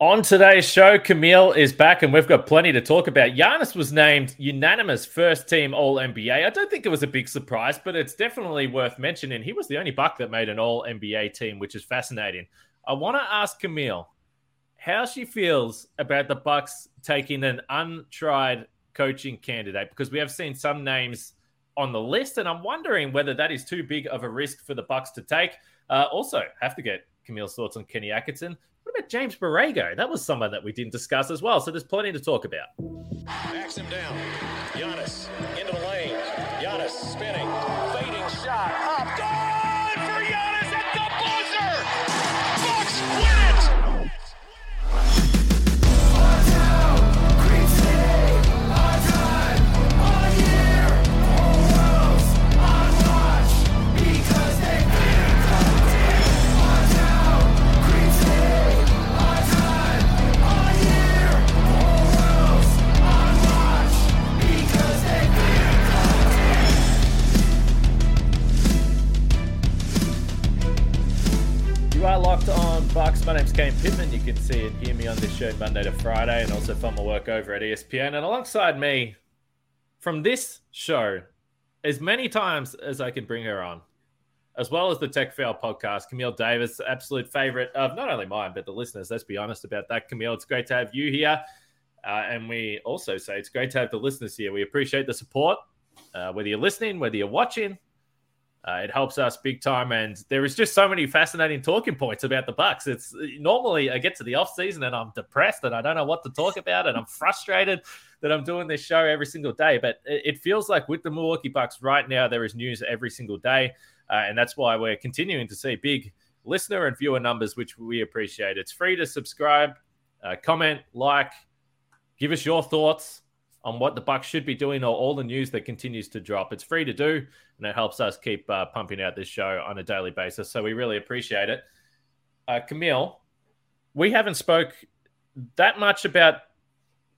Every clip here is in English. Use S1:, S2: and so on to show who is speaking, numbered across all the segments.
S1: On today's show, Camille is back, and we've got plenty to talk about. Giannis was named unanimous first team All NBA. I don't think it was a big surprise, but it's definitely worth mentioning. He was the only Buck that made an All NBA team, which is fascinating. I want to ask Camille how she feels about the Bucks taking an untried coaching candidate because we have seen some names on the list, and I'm wondering whether that is too big of a risk for the Bucks to take. Uh, also, have to get Camille's thoughts on Kenny Atkinson. What about James Borrego? That was someone that we didn't discuss as well. So there's plenty to talk about.
S2: Backs him down. Giannis into the lane. Giannis spinning. Fading shot. Up. Good
S1: show Monday to Friday, and also from my work over at ESPN. And alongside me, from this show, as many times as I can bring her on, as well as the Tech Fail podcast, Camille Davis, absolute favorite of not only mine but the listeners. Let's be honest about that, Camille. It's great to have you here, uh, and we also say it's great to have the listeners here. We appreciate the support, uh, whether you're listening, whether you're watching. Uh, it helps us big time, and there is just so many fascinating talking points about the Bucks. It's normally I get to the off season and I'm depressed and I don't know what to talk about, and I'm frustrated that I'm doing this show every single day. But it, feels like with the Milwaukee Bucks right now, there is news every single day, uh, and that's why we're continuing to see big listener and viewer numbers, which we appreciate. It's free to subscribe, uh, comment, like, give us your thoughts on what the Bucks should be doing or all the news that continues to drop. It's free to do, and it helps us keep uh, pumping out this show on a daily basis. So we really appreciate it. Uh, Camille, we haven't spoke that much about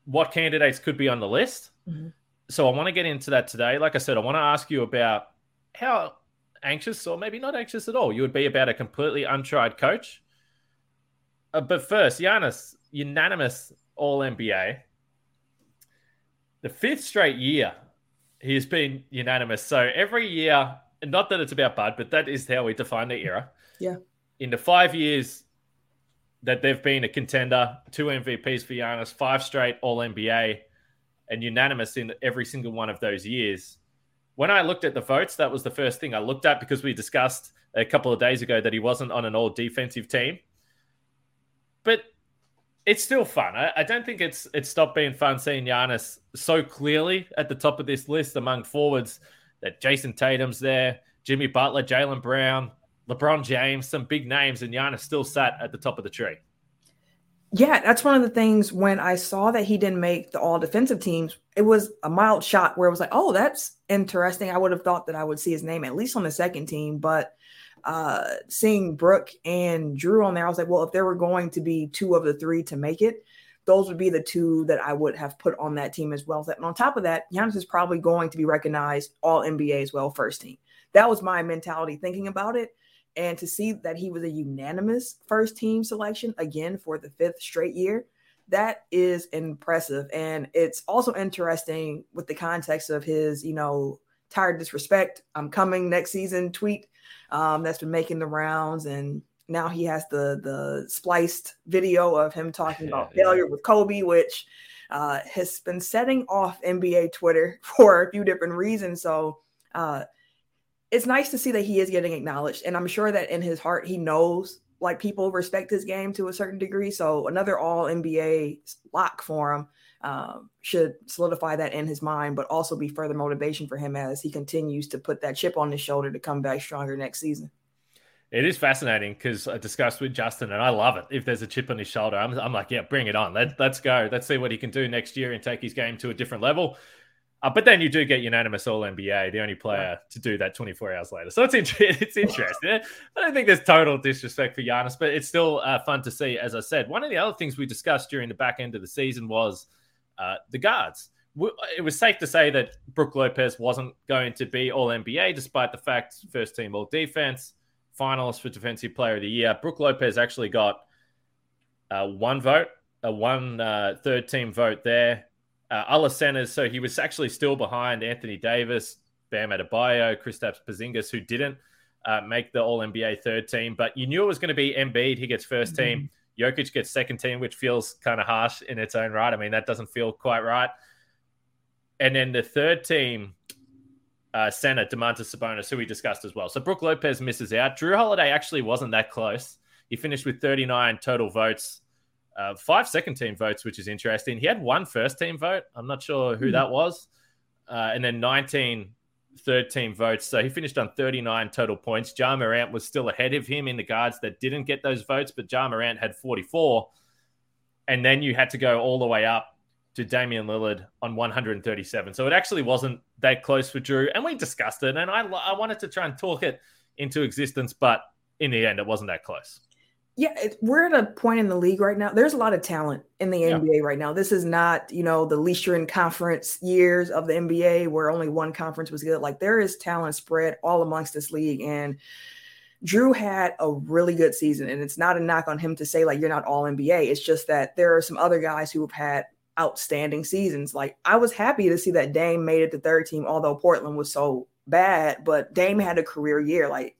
S1: what candidates could be on the list.
S3: Mhm.
S1: So I want to get into that today. Like I said, I want to ask you about how anxious, or maybe not anxious at all, you would be about a completely untried coach. Uh, but first, Giannis, unanimous All NBA the fifth straight year he's been unanimous. So every year, not that it's about Bud, but that is how we define the era.
S3: Yeah.
S1: In the five years that they've been a contender, two MVPs for Giannis, five straight All NBA, and unanimous in every single one of those years. When I looked at the votes, that was the first thing I looked at because we discussed a couple of days ago that he wasn't on an all defensive team. But it's still fun. I, I don't think it's it's stopped being fun seeing Giannis so clearly at the top of this list among forwards that Jayson Tatum's there, Jimmy Butler, Jaylen Brown, LeBron James, some big names, and Giannis still sat at the top of the tree.
S3: Yeah, that's one of the things when I saw that he didn't make the all defensive teams, it was a mild shock where it was like, oh, that's interesting. I would have thought that I would see his name at least on the second team, but uh seeing Brook and Jrue on there, I was like, well, if there were going to be two of the three to make it, those would be the two that I would have put on that team as well. And on top of that, Giannis is probably going to be recognized all NBA as well, first team. That was my mentality thinking about it. And to see that he was a unanimous first team selection again for the fifth straight year, that is impressive. And it's also interesting with the context of his, you know, tired disrespect. I'm coming next season tweet um, that's been making the rounds. And now he has the the spliced video of him talking about
S1: Yeah, yeah.
S3: failure with Kobe, which uh, has been setting off NBA Twitter for a few different reasons. So uh, it's nice to see that he is getting acknowledged, and I'm sure that in his heart he knows like people respect his game to a certain degree. So another All NBA lock for him um, should solidify that in his mind, but also be further motivation for him as he continues to put that chip on his shoulder to come back stronger next season.
S1: It is fascinating because I discussed with Justin, and I love it. If there's a chip on his shoulder, I'm, I'm like, yeah, bring it on. Let, let's go. Let's see what he can do next year and take his game to a different level. Uh, but then you do get unanimous All NBA, the only player to do that 24 hours later. So it's in- it's interesting. I don't think there's total disrespect for Giannis, but it's still uh, fun to see. As I said, one of the other things we discussed during the back end of the season was uh, the guards. It was safe to say that Brook Lopez wasn't going to be All NBA, despite the fact first team All Defense, finalist for Defensive Player of the Year. Brook Lopez actually got uh, one vote, a one uh, third team vote there. Uh, other centers, so he was actually still behind Anthony Davis, Bam Adebayo, Kristaps Porzingis, who didn't uh, make the All NBA third team. But you knew it was going to be Embiid. He gets 1st mm-hmm. team. Jokic gets second team, which feels kind of harsh in its own right. I mean, that doesn't feel quite right. And then the third team uh, center, Domantas Sabonis, who we discussed as well. So Brook Lopez misses out. Jrue Holiday actually wasn't that close. He finished with 39 total votes, uh, five second team votes, which is interesting. He had one first team vote. I'm not sure who mm-hmm. that was. Uh, and then 19 third team votes. So he finished on 39 total points. Ja Morant was still ahead of him in the guards that didn't get those votes, but Ja Morant had 44. And then you had to go all the way up to Damian Lillard on 137. So it actually wasn't that close for Jrue. And we discussed it, and I, I wanted to try and talk it into existence, but in the end, it wasn't that close.
S3: Yeah, it, we're at a point in the league right now. There's a lot of talent in the yeah. NBA right now. This is not, you know, the Eastern Conference years of the NBA where only one conference was good. Like there is talent spread all amongst this league, and Jrue had a really good season. And it's not a knock on him to say like you're not all NBA. It's just that there are some other guys who have had outstanding seasons. Like I was happy to see that Dame made it to third team, although Portland was so bad. But Dame had a career year. Like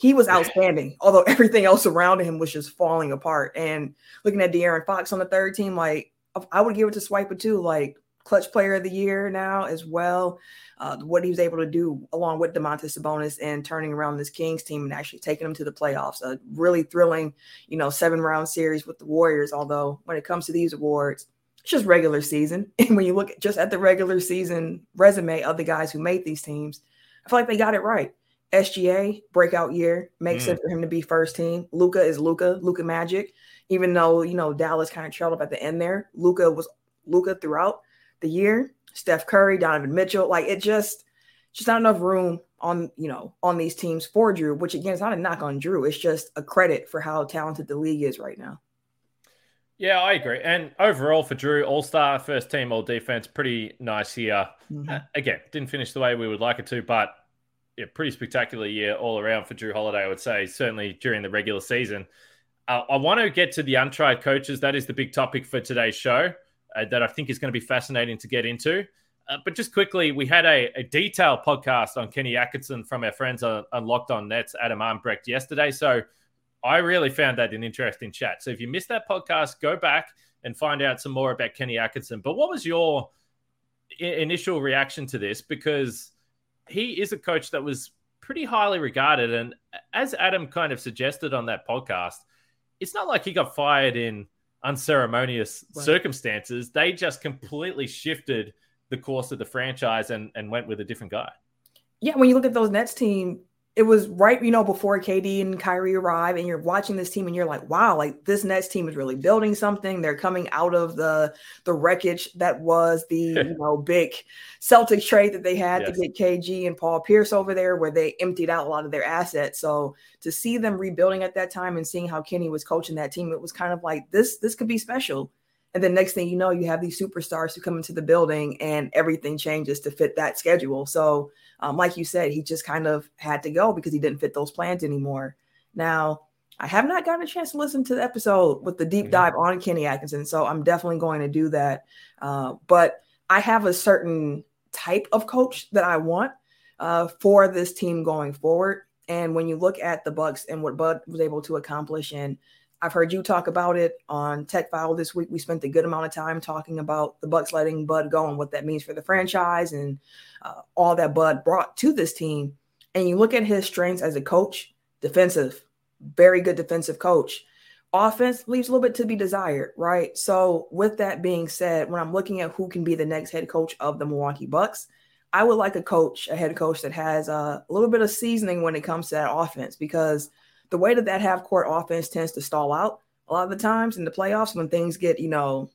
S3: he was outstanding, although everything else around him was just falling apart. And looking at De'Aaron Fox on the third team, like I would give it to Swipa too, like clutch player of the year now as well. Uh, what he was able to do along with Domantas Sabonis and turning around this Kings team and actually taking them to the playoffs. A really thrilling, you know, seven round series with the Warriors. Although when it comes to these awards, it's just regular season. And when you look at just at the regular season resume of the guys who made these teams, I feel like they got it right. SGA breakout year makes mm. sense for him to be first team. Luka is Luka, Luka Magic. Even though you know Dallas kind of trailed up at the end there, Luka was Luka throughout the year. Steph Curry, Donovan Mitchell, like it just just not enough room on you know on these teams for Jrue. Which again is not a knock on Jrue. It's just a credit for how talented the league is right now.
S1: Yeah, I agree. And overall for Jrue, All Star, first team, all defense, pretty nice here. Mm-hmm. Uh, again, didn't finish the way we would like it to, but yeah, pretty spectacular year all around for Jrue Holiday, I would say, certainly during the regular season. Uh, I want to get to the untried coaches. That is the big topic for today's show uh, that I think is going to be fascinating to get into. Uh, but just quickly, we had a, a, detailed podcast on Kenny Atkinson from our friends on, on Locked On Nets, Adam Armbrecht, yesterday. So I really found that an interesting chat. So if you missed that podcast, go back and find out some more about Kenny Atkinson. But what was your I- initial reaction to this? Because he is a coach that was pretty highly regarded. And as Adam kind of suggested on that podcast, it's not like he got fired in unceremonious right. circumstances. They just completely shifted the course of the franchise and, and went with a different guy.
S3: Yeah, when you look at those Nets team, it was right, you know, before KD and Kyrie arrive, and you're watching this team, and you're like, wow, like this Nets team is really building something. They're coming out of the the wreckage that was the you know big Celtics trade that they had yes. to get KG and Paul Pierce over there, where they emptied out a lot of their assets. So to see them rebuilding at that time and seeing how Kenny was coaching that team, it was kind of like this this could be special. And then next thing you know, you have these superstars who come into the building, and everything changes to fit that schedule. So um, like you said, he just kind of had to go because he didn't fit those plans anymore. Now, I have not gotten a chance to listen to the episode with the deep mm-hmm. dive on Kenny Atkinson, so I'm definitely going to do that. Uh, but I have a certain type of coach that I want uh, for this team going forward. And when you look at the Bucks and what Bud was able to accomplish, and I've heard you talk about it on Tech File this week. We spent a good amount of time talking about the Bucks letting Bud go and what that means for the franchise and uh, all that Bud brought to this team. And you look at his strengths as a coach, defensive, very good defensive coach. Offense leaves a little bit to be desired, right? So, with that being said, when I'm looking at who can be the next head coach of the Milwaukee Bucks, I would like a coach, a head coach that has a little bit of seasoning when it comes to that offense because the way that that half court offense tends to stall out a lot of the times in the playoffs when things get, you know,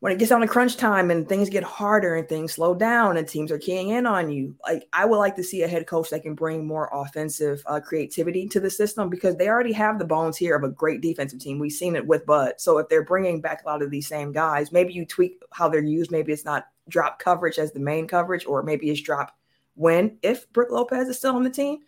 S3: when it gets down to crunch time and things get harder and things slow down and teams are keying in on you, like I would like to see a head coach that can bring more offensive uh, creativity to the system because they already have the bones here of a great defensive team. We've seen it with Bud. So if they're bringing back a lot of these same guys, maybe you tweak how they're used. Maybe it's not drop coverage as the main coverage, or maybe it's drop when if Brook Lopez is still on the team,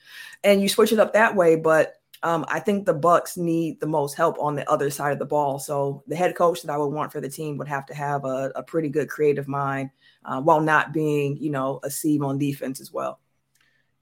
S3: and you switch it up that way. But Um, I think the Bucks need the most help on the other side of the ball. So the head coach that I would want for the team would have to have a, a pretty good creative mind uh, while not being, you know, a sieve on defense as well.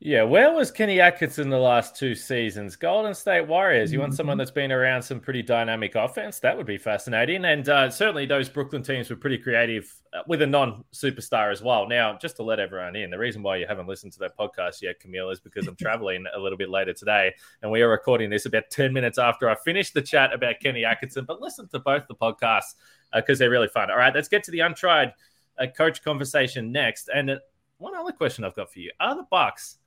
S1: Yeah, where was Kenny Atkinson the last two seasons? Golden State Warriors. You want
S3: Mm-hmm.
S1: someone that's been around some pretty dynamic offense? That would be fascinating. And uh, certainly those Brooklyn teams were pretty creative uh, with a non superstar as well. Now, just to let everyone in, the reason why you haven't listened to that podcast yet, Camille, is because I'm traveling a little bit later today. And we are recording this about 10 minutes after I finished the chat about Kenny Atkinson. But listen to both the podcasts because they're really fun. All right, let's get to the untried uh, coach conversation next. And uh, one other question I've got for you Are the Bucks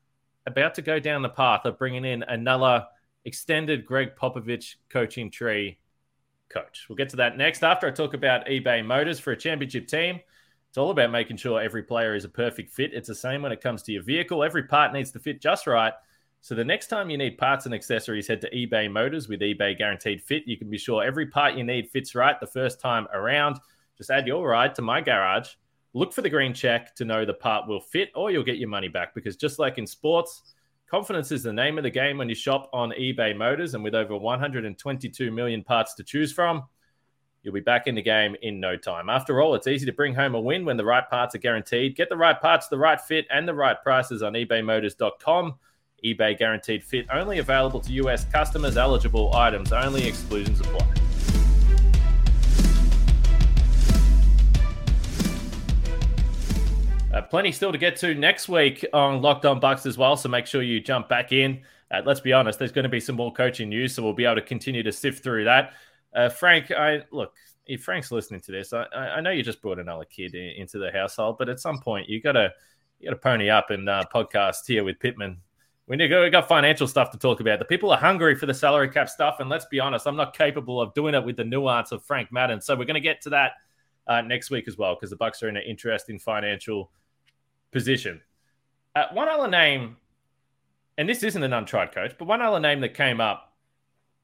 S1: about to go down the path of bringing in another extended Gregg Popovich coaching tree coach. We'll get to that next after I talk about eBay Motors for a championship team. It's all about making sure every player is a perfect fit. It's the same when it comes to your vehicle. Every part needs to fit just right. So the next time you need parts and accessories, head to eBay Motors with eBay Guaranteed Fit. You can be sure every part you need fits right the first time around. Just add your ride to my garage. Look for the green check to know the part will fit, or you'll get your money back. Because just like in sports, confidence is the name of the game when you shop on eBay Motors. And with over 122 million parts to choose from, you'll be back in the game in no time. After all, it's easy to bring home a win when the right parts are guaranteed. Get the right parts, the right fit, and the right prices on ebaymotors.com. eBay guaranteed fit only available to US customers, eligible items only, exclusions apply. Uh, plenty still to get to next week on Locked On Bucks as well. So make sure you jump back in. Uh, let's be honest, there's going to be some more coaching news, so we'll be able to continue to sift through that. Uh, Frank, I look if Frank's listening to this, I, I know you just brought another kid in, into the household, but at some point you gotta you gotta pony up and uh, podcast here with Pitman. We need we got financial stuff to talk about. The people are hungry for the salary cap stuff, and let's be honest, I'm not capable of doing it with the nuance of Frank Madden. So we're going to get to that uh, next week as well because the Bucks are in an interesting financial position. Uh, one other name, and this isn't an untried coach, but one other name that came up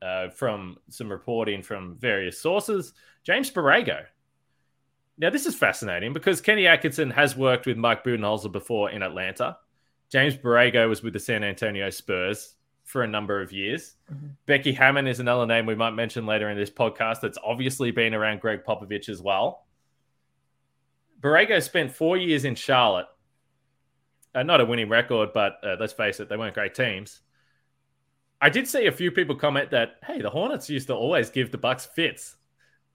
S1: uh, from some reporting from various sources, James Borrego. Now, this is fascinating because Kenny Atkinson has worked with Mike Budenholzer before in Atlanta. James Borrego was with the San Antonio Spurs for a number of years.
S3: Mm-hmm.
S1: Becky Hammon is another name we might mention later in this podcast that's obviously been around Gregg Popovich as well. Borrego spent four years in Charlotte. Uh, not a winning record, but uh, let's face it, they weren't great teams. I did see a few people comment that, hey, the Hornets used to always give the Bucks fits,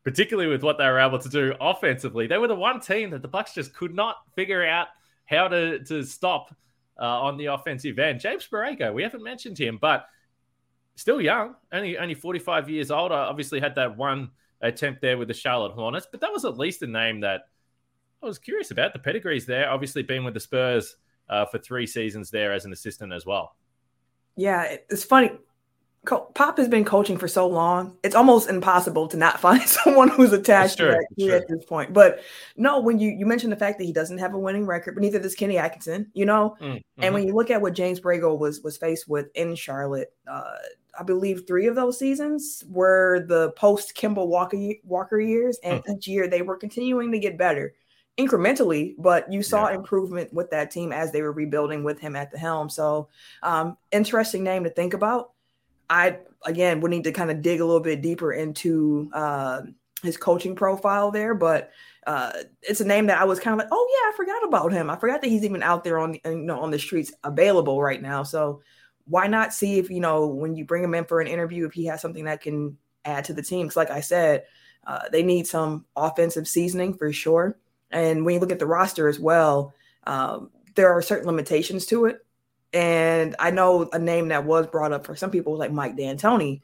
S1: particularly with what they were able to do offensively. They were the one team that the Bucks just could not figure out how to, to stop uh, on the offensive end. James Borrego, we haven't mentioned him, but still young, only only 45 years old. I obviously had that one attempt there with the Charlotte Hornets, but that was at least a name that I was curious about. The pedigrees there, obviously been with the Spurs uh, for three seasons there as an assistant as well.
S3: Yeah, it's funny. Pop has been coaching for so long; it's almost impossible to not find someone who's attached
S1: true,
S3: to that at this point. But no, when you you mentioned the fact that he doesn't have a winning record, but neither does Kenny Atkinson. You know,
S1: Mm,
S3: and when you look at what James Borrego was was faced with in Charlotte, uh, I believe three of those seasons were the post Kemba Walker Walker years, and
S1: Hmm.
S3: each year they were continuing to get better incrementally, but you saw
S1: Yeah.
S3: improvement with that team as they were rebuilding with him at the helm. So, um, interesting name to think about. I again would need to kind of dig a little bit deeper into uh, his coaching profile there, but uh, it's a name that I was kind of like, oh yeah, I forgot about him. I forgot that he's even out there on the you know on the streets available right now. So why not see if you know when you bring him in for an interview if he has something that can add to the team? Because like I said, uh, they need some offensive seasoning for sure. And when you look at the roster as well, um, there are certain limitations to it. And I know a name that was brought up for some people was like Mike D'Antoni.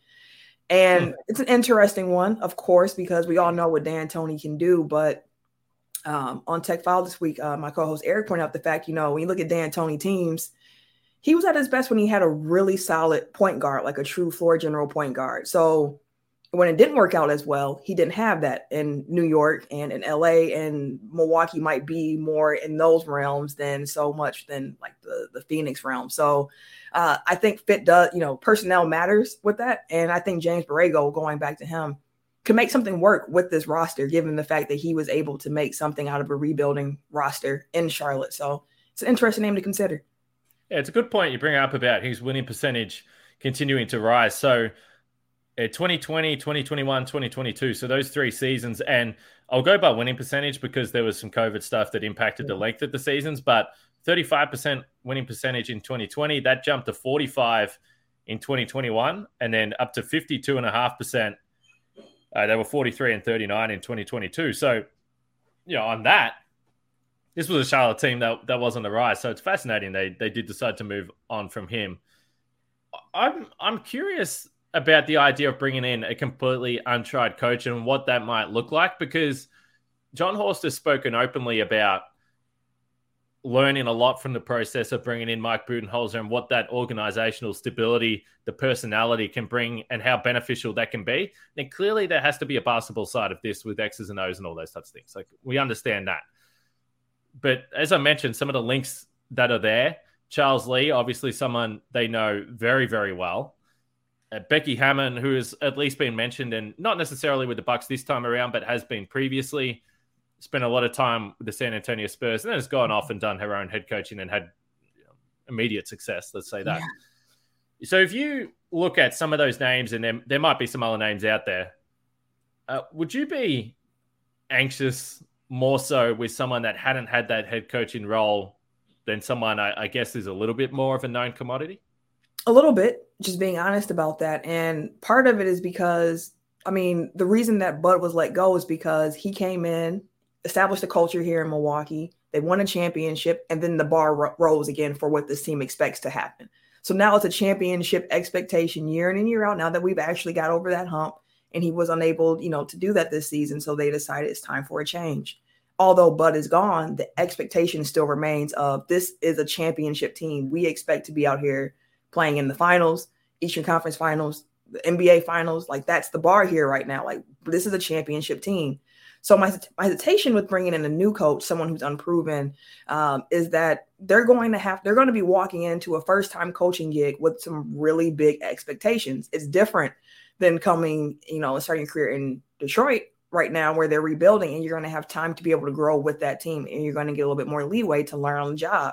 S3: And it's an interesting one, of course, because we all know what D'Antoni can do. But um, on Tech File this week, uh, my co-host Eric pointed out the fact, you know, when you look at D'Antoni teams, he was at his best when he had a really solid point guard, like a true floor general point guard. So when it didn't work out as well, he didn't have that in New York and in LA and Milwaukee might be more in those realms than so much than like the, the Phoenix realm. So uh, I think fit does, you know, personnel matters with that. And I think James Borrego, going back to him, could make something work with this roster, given the fact that he was able to make something out of a rebuilding roster in Charlotte. So it's an interesting name to consider.
S1: Yeah, it's a good point you bring up about his winning percentage continuing to rise. So, uh, 2020, 2021, 2022. So those three seasons, and I'll go by winning percentage because there was some COVID stuff that impacted the length of the seasons. But 35% winning percentage in 2020, that jumped to 45 in 2021, and then up to 52.5%. Uh, they were 43 and 39 in 2022. So, you know, on that, this was a Charlotte team that, that was on the rise. So it's fascinating they they did decide to move on from him. I'm I'm curious about the idea of bringing in a completely untried coach and what that might look like because Jon Horst has spoken openly about learning a lot from the process of bringing in Mike Budenholzer and what that organizational stability, the personality can bring and how beneficial that can be. And clearly there has to be a basketball side of this with X's and O's and all those types of things. Like we understand that. But as I mentioned, some of the links that are there, Charles Lee, obviously someone they know very, very well. Uh, Becky Hammon, who has at least been mentioned and not necessarily with the Bucks this time around, but has been previously spent a lot of time with the San Antonio Spurs and then has gone off and done her own head coaching and had you know, immediate success. Let's say that. Yeah. So if you look at some of those names, and there, there might be some other names out there, uh, would you be anxious more so with someone that hadn't had that head coaching role than someone I, I guess is a little bit more of a known commodity?
S3: A little bit, just being honest about that. And part of it is because, I mean, the reason that Bud was let go is because he came in, established a culture here in Milwaukee. They won a championship, and then the bar rose again for what this team expects to happen. So now it's a championship expectation year in and year out. Now that we've actually got over that hump, and he was unable, you know, to do that this season, so they decided it's time for a change. Although Bud is gone, the expectation still remains of this is a championship team. We expect to be out here playing in the finals, Eastern Conference Finals, the NBA Finals. Like that's the bar here right now. Like this is a championship team. So my, my hesitation with bringing in a new coach, someone who's unproven, um, is that they're going to have they're going to be walking into a first time coaching gig with some really big expectations. It's different than coming, you know, starting your career in Detroit right now where they're rebuilding, and you're going to have time to be able to grow with that team, and you're going to get a little bit more leeway to learn on the job.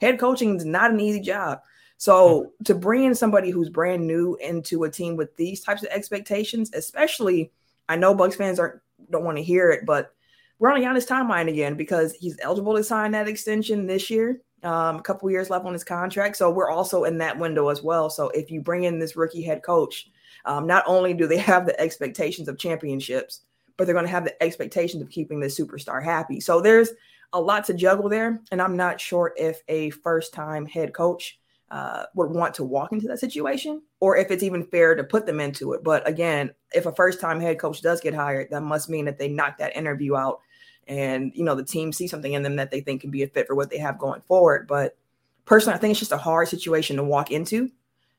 S3: Head coaching is not an easy job. So hmm. to bring in somebody who's brand new into a team with these types of expectations, especially, I know Bucks fans aren't don't want to hear it, but we're on Giannis timeline again because he's eligible to sign that extension this year. Um, a couple years left on his contract, so we're also in that window as well. So if you bring in this rookie head coach, um, not only do they have the expectations of championships, but they're going to have the expectations of keeping the superstar happy. So there's a lot to juggle there, and I'm not sure if a first-time head coach uh, would want to walk into that situation or if it's even fair to put them into it. But again, if a first time head coach does get hired, that must mean that they knock that interview out and you know the team see something in them that they think can be a fit for what they have going forward. But personally, I think it's just a hard situation to walk into.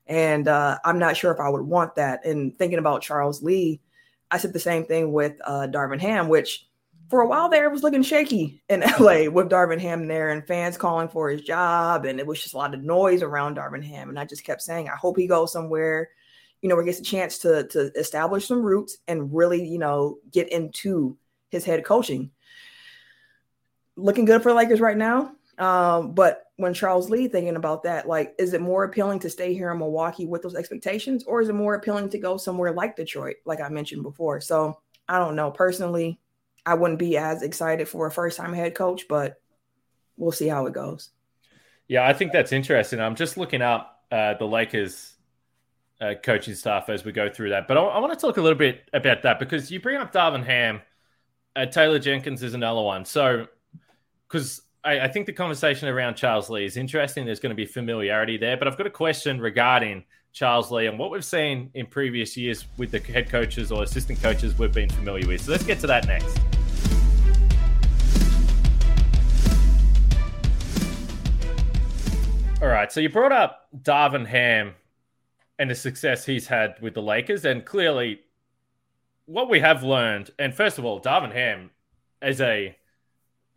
S3: And uh, I'm not sure if I would want that. And thinking about Charles Lee, I said the same thing with uh, Darvin Ham, which for a while there it was looking shaky in LA with Darvin Ham there and fans calling for his job. And it was just a lot of noise around Darvin Ham. And I just kept saying, I hope he goes somewhere, you know, where he gets a chance to, to establish some roots and really, you know, get into his head coaching. Looking good for Lakers right now. Um, but when Charles Lee thinking about that, like, is it more appealing to stay here in Milwaukee with those expectations, or is it more appealing to go somewhere like Detroit, like I mentioned before? So I don't know. Personally, I wouldn't be as excited for a first time head coach, but we'll see how it goes.
S1: Yeah, I think that's interesting. I'm just looking up uh, the Lakers uh, coaching staff as we go through that. But I, I, want to talk a little bit about that because you bring up Darvin Ham. Uh, Taylor Jenkins is another one. So, because I, I, think the conversation around Charles Lee is interesting. There's going to be familiarity there. But I've got a question regarding Charles Lee and what we've seen in previous years with the head coaches or assistant coaches we've been familiar with. So let's get to that next. All right. So you brought up Darvin Ham and the success he's had with the Lakers. And clearly, what we have learned, and first of all, Darvin Ham as a,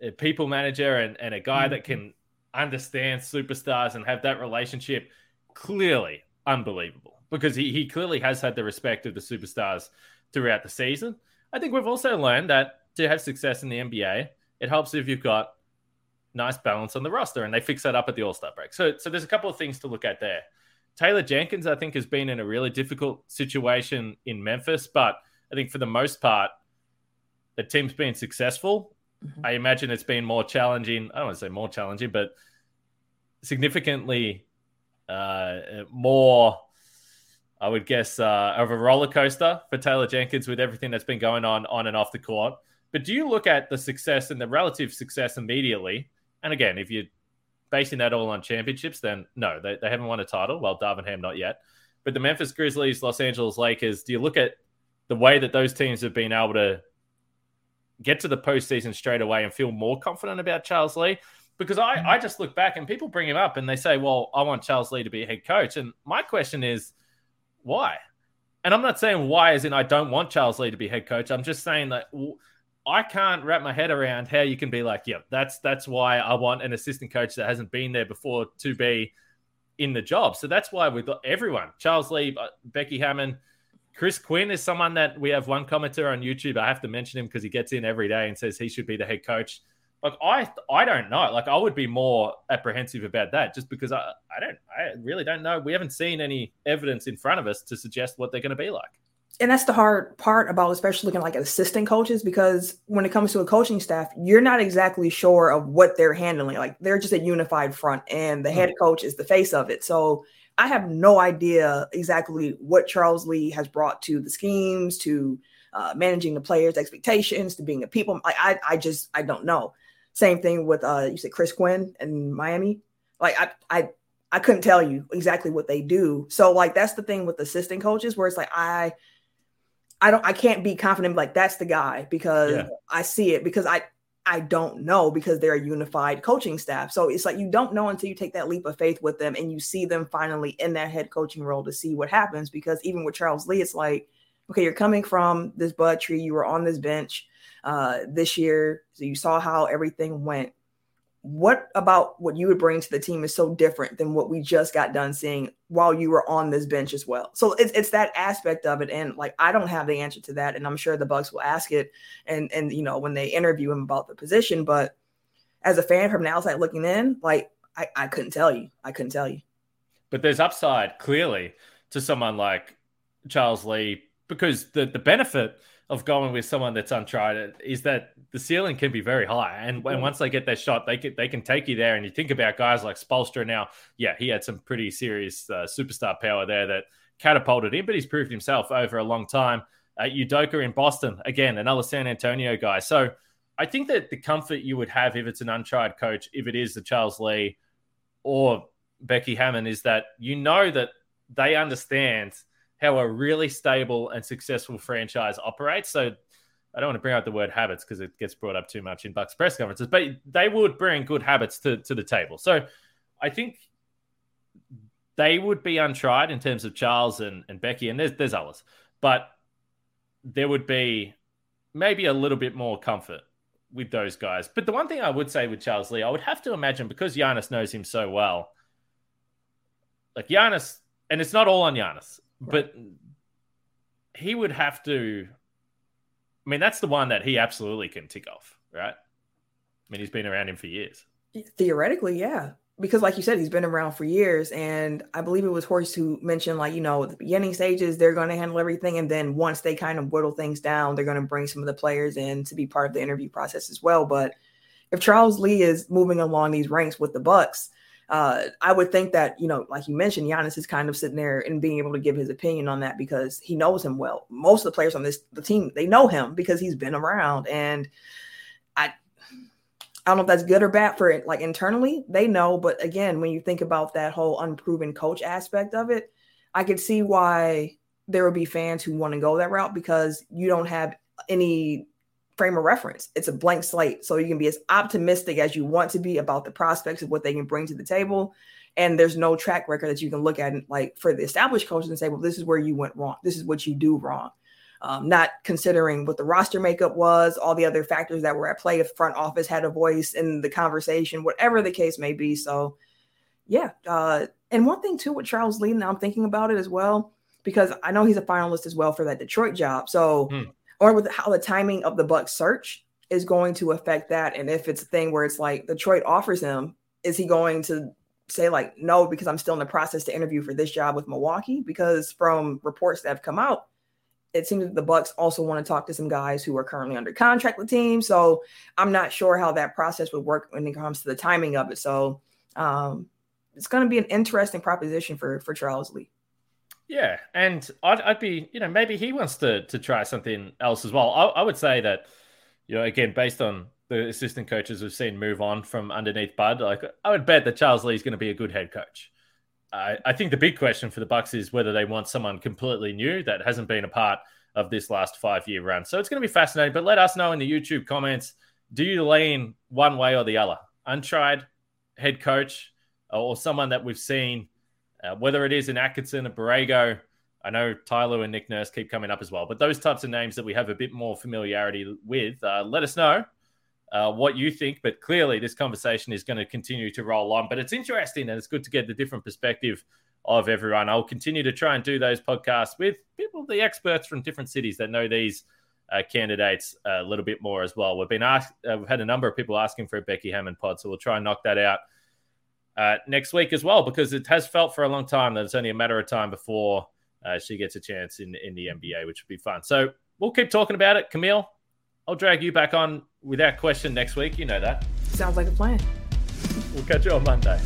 S1: a people manager and, and a guy mm-hmm. that can understand superstars and have that relationship, clearly unbelievable because he, he clearly has had the respect of the superstars throughout the season. I think we've also learned that to have success in the NBA, it helps if you've got nice balance on the roster, and they fix that up at the All Star break. So, so there's a couple of things to look at there. Taylor Jenkins, I think, has been in a really difficult situation in Memphis, but I think for the most part, the team's been successful. Mm-hmm. I imagine it's been more challenging. I don't want to say more challenging, but significantly uh, more, I would guess, uh, of a roller coaster for Taylor Jenkins with everything that's been going on on and off the court. But do you look at the success and the relative success immediately? And again, if you're basing that all on championships, then no, they, they haven't won a title. Well, Darvin Ham not yet. But the Memphis Grizzlies, Los Angeles Lakers, do you look at the way that those teams have been able to get to the postseason straight away and feel more confident about Charles Lee? Because I. I just look back and people bring him up and they say, well, I want Charles Lee to be head coach. And my question is, why? And I'm not saying why as in I don't want Charles Lee to be head coach. I'm just saying that I can't wrap my head around how you can be like, yeah, that's that's why I want an assistant coach that hasn't been there before to be in the job. So that's why we've got everyone, Charles Lee, uh, Becky Hammon, Chris Quinn is someone that we have one commenter on YouTube. I have to mention him because he gets in every day and says he should be the head coach. Like I, I don't know. Like I would be more apprehensive about that, just because I, I don't, I really don't know. We haven't seen any evidence in front of us to suggest what they're going to be like.
S3: And that's the hard part about, especially looking like assistant coaches, because when it comes to a coaching staff, you're not exactly sure of what they're handling. Like they're just a unified front, and the head mm. coach is the face of it. So I have no idea exactly what Charles Lee has brought to the schemes, to uh, managing the players' expectations, to being a people. I, I, I just I don't know. Same thing with uh, you said Chris Quinn in Miami. Like I, I, I couldn't tell you exactly what they do. So like that's the thing with assistant coaches, where it's like I, I don't, I can't be confident like that's the guy because yeah. I see it because I I don't know because they're a unified coaching staff. So it's like you don't know until you take that leap of faith with them and you see them finally in that head coaching role to see what happens. Because even with Charles Lee, it's like, okay, you're coming from this bud tree, you were on this bench uh, this year, so you saw how everything went what about what you would bring to the team is so different than what we just got done seeing while you were on this bench as well. So it's, it's that aspect of it. And like i don't have the answer to that. And i'm sure the bucks will ask it and and you know when they interview him about the position. But as a fan from the outside looking in like i, I couldn't tell you. I couldn't tell you.
S1: But there's upside clearly to someone like charles lee because the the benefit of going with someone that's untried is that the ceiling can be very high, and, and once they get their shot, they can they can take you there. And you think about guys like Spoelstra now, yeah, he had some pretty serious uh, superstar power there that catapulted him, but he's proved himself over a long time. Uh, Udoka in Boston, again, another San Antonio guy. So I think that the comfort you would have if it's an untried coach, if it is the Charles Lee or Becky Hammon, is that you know that they understand – how a really stable and successful franchise operates. So I don't want to bring out the word habits because it gets brought up too much in Bucks press conferences, but they would bring good habits to, to the table. So I think they would be untried in terms of Charles and, and Becky, and there's, there's others, but there would be maybe a little bit more comfort with those guys. But the one thing I would say with Charles Lee, I would have to imagine because Giannis knows him so well, like Giannis, and it's not all on Giannis but he would have to. I mean, that's the one that he absolutely can tick off, right? I mean, he's been around him for years.
S3: Theoretically, yeah. Because, like you said, he's been around for years. And I believe it was Horst who mentioned, like, you know, the beginning stages, they're going to handle everything. And then once they kind of whittle things down, they're going to bring some of the players in to be part of the interview process as well. But if Charles Lee is moving along these ranks with the Bucks, uh, I would think that, you know, like you mentioned, Giannis is kind of sitting there and being able to give his opinion on that because he knows him well. Most of the players on this the team, they know him because he's been around. And I I don't know if that's good or bad for it, like internally, they know. But again, when you think about that whole unproven coach aspect of it, I could see why there would be fans who want to go that route because you don't have any frame of reference. It's a blank slate. So you can be as optimistic as you want to be about the prospects of what they can bring to the table. And there's no track record that you can look at, like for the established coaches, and say, well, this is where you went wrong. This is what you do wrong. Um, not considering what the roster makeup was, all the other factors that were at play. If front office had a voice in the conversation, whatever the case may be. So, yeah. Uh, and one thing too with Charles Lee, now I'm thinking about it as well because I know he's a finalist as well for that Detroit job. So. Hmm or with how the timing of the Bucks search is going to affect that. And if it's a thing where it's like Detroit offers him, is he going to say like no because I'm still in the process to interview for this job with Milwaukee because from reports that have come out, it seems that the Bucks also want to talk to some guys who are currently under contract with teams. So I'm not sure how that process would work when it comes to the timing of it. So um, it's going to be an interesting proposition for for Charles Lee.
S1: Yeah, and I'd, I'd be, you know, maybe he wants to to try something else as well. I, I would say that, you know, again, based on the assistant coaches we've seen move on from underneath Bud, like I would bet that Charles Lee is going to be a good head coach. I, I think the big question for the Bucks is whether they want someone completely new that hasn't been a part of this last five year run. So it's going to be fascinating. But let us know in the YouTube comments: Do you lean one way or the other? Untried head coach or someone that we've seen, uh, whether it is in Atkinson or Borrego. I know Tyler and Nick Nurse keep coming up as well, but those types of names that we have a bit more familiarity with, uh, let us know uh, what you think. But clearly, this conversation is going to continue to roll on. But it's interesting and it's good to get the different perspective of everyone. I'll continue to try and do those podcasts with people, the experts from different cities that know these uh, candidates a little bit more as well. We've been asked, uh, we've had a number of people asking for a Becky Hammon pod, so we'll try and knock that out uh, next week as well because it has felt for a long time that it's only a matter of time before uh, she gets a chance in in the NBA, which would be fun. So we'll keep talking about it, Camille. I'll drag you back on without question next week. You know that.
S3: Sounds like a plan.
S1: We'll catch you on Monday.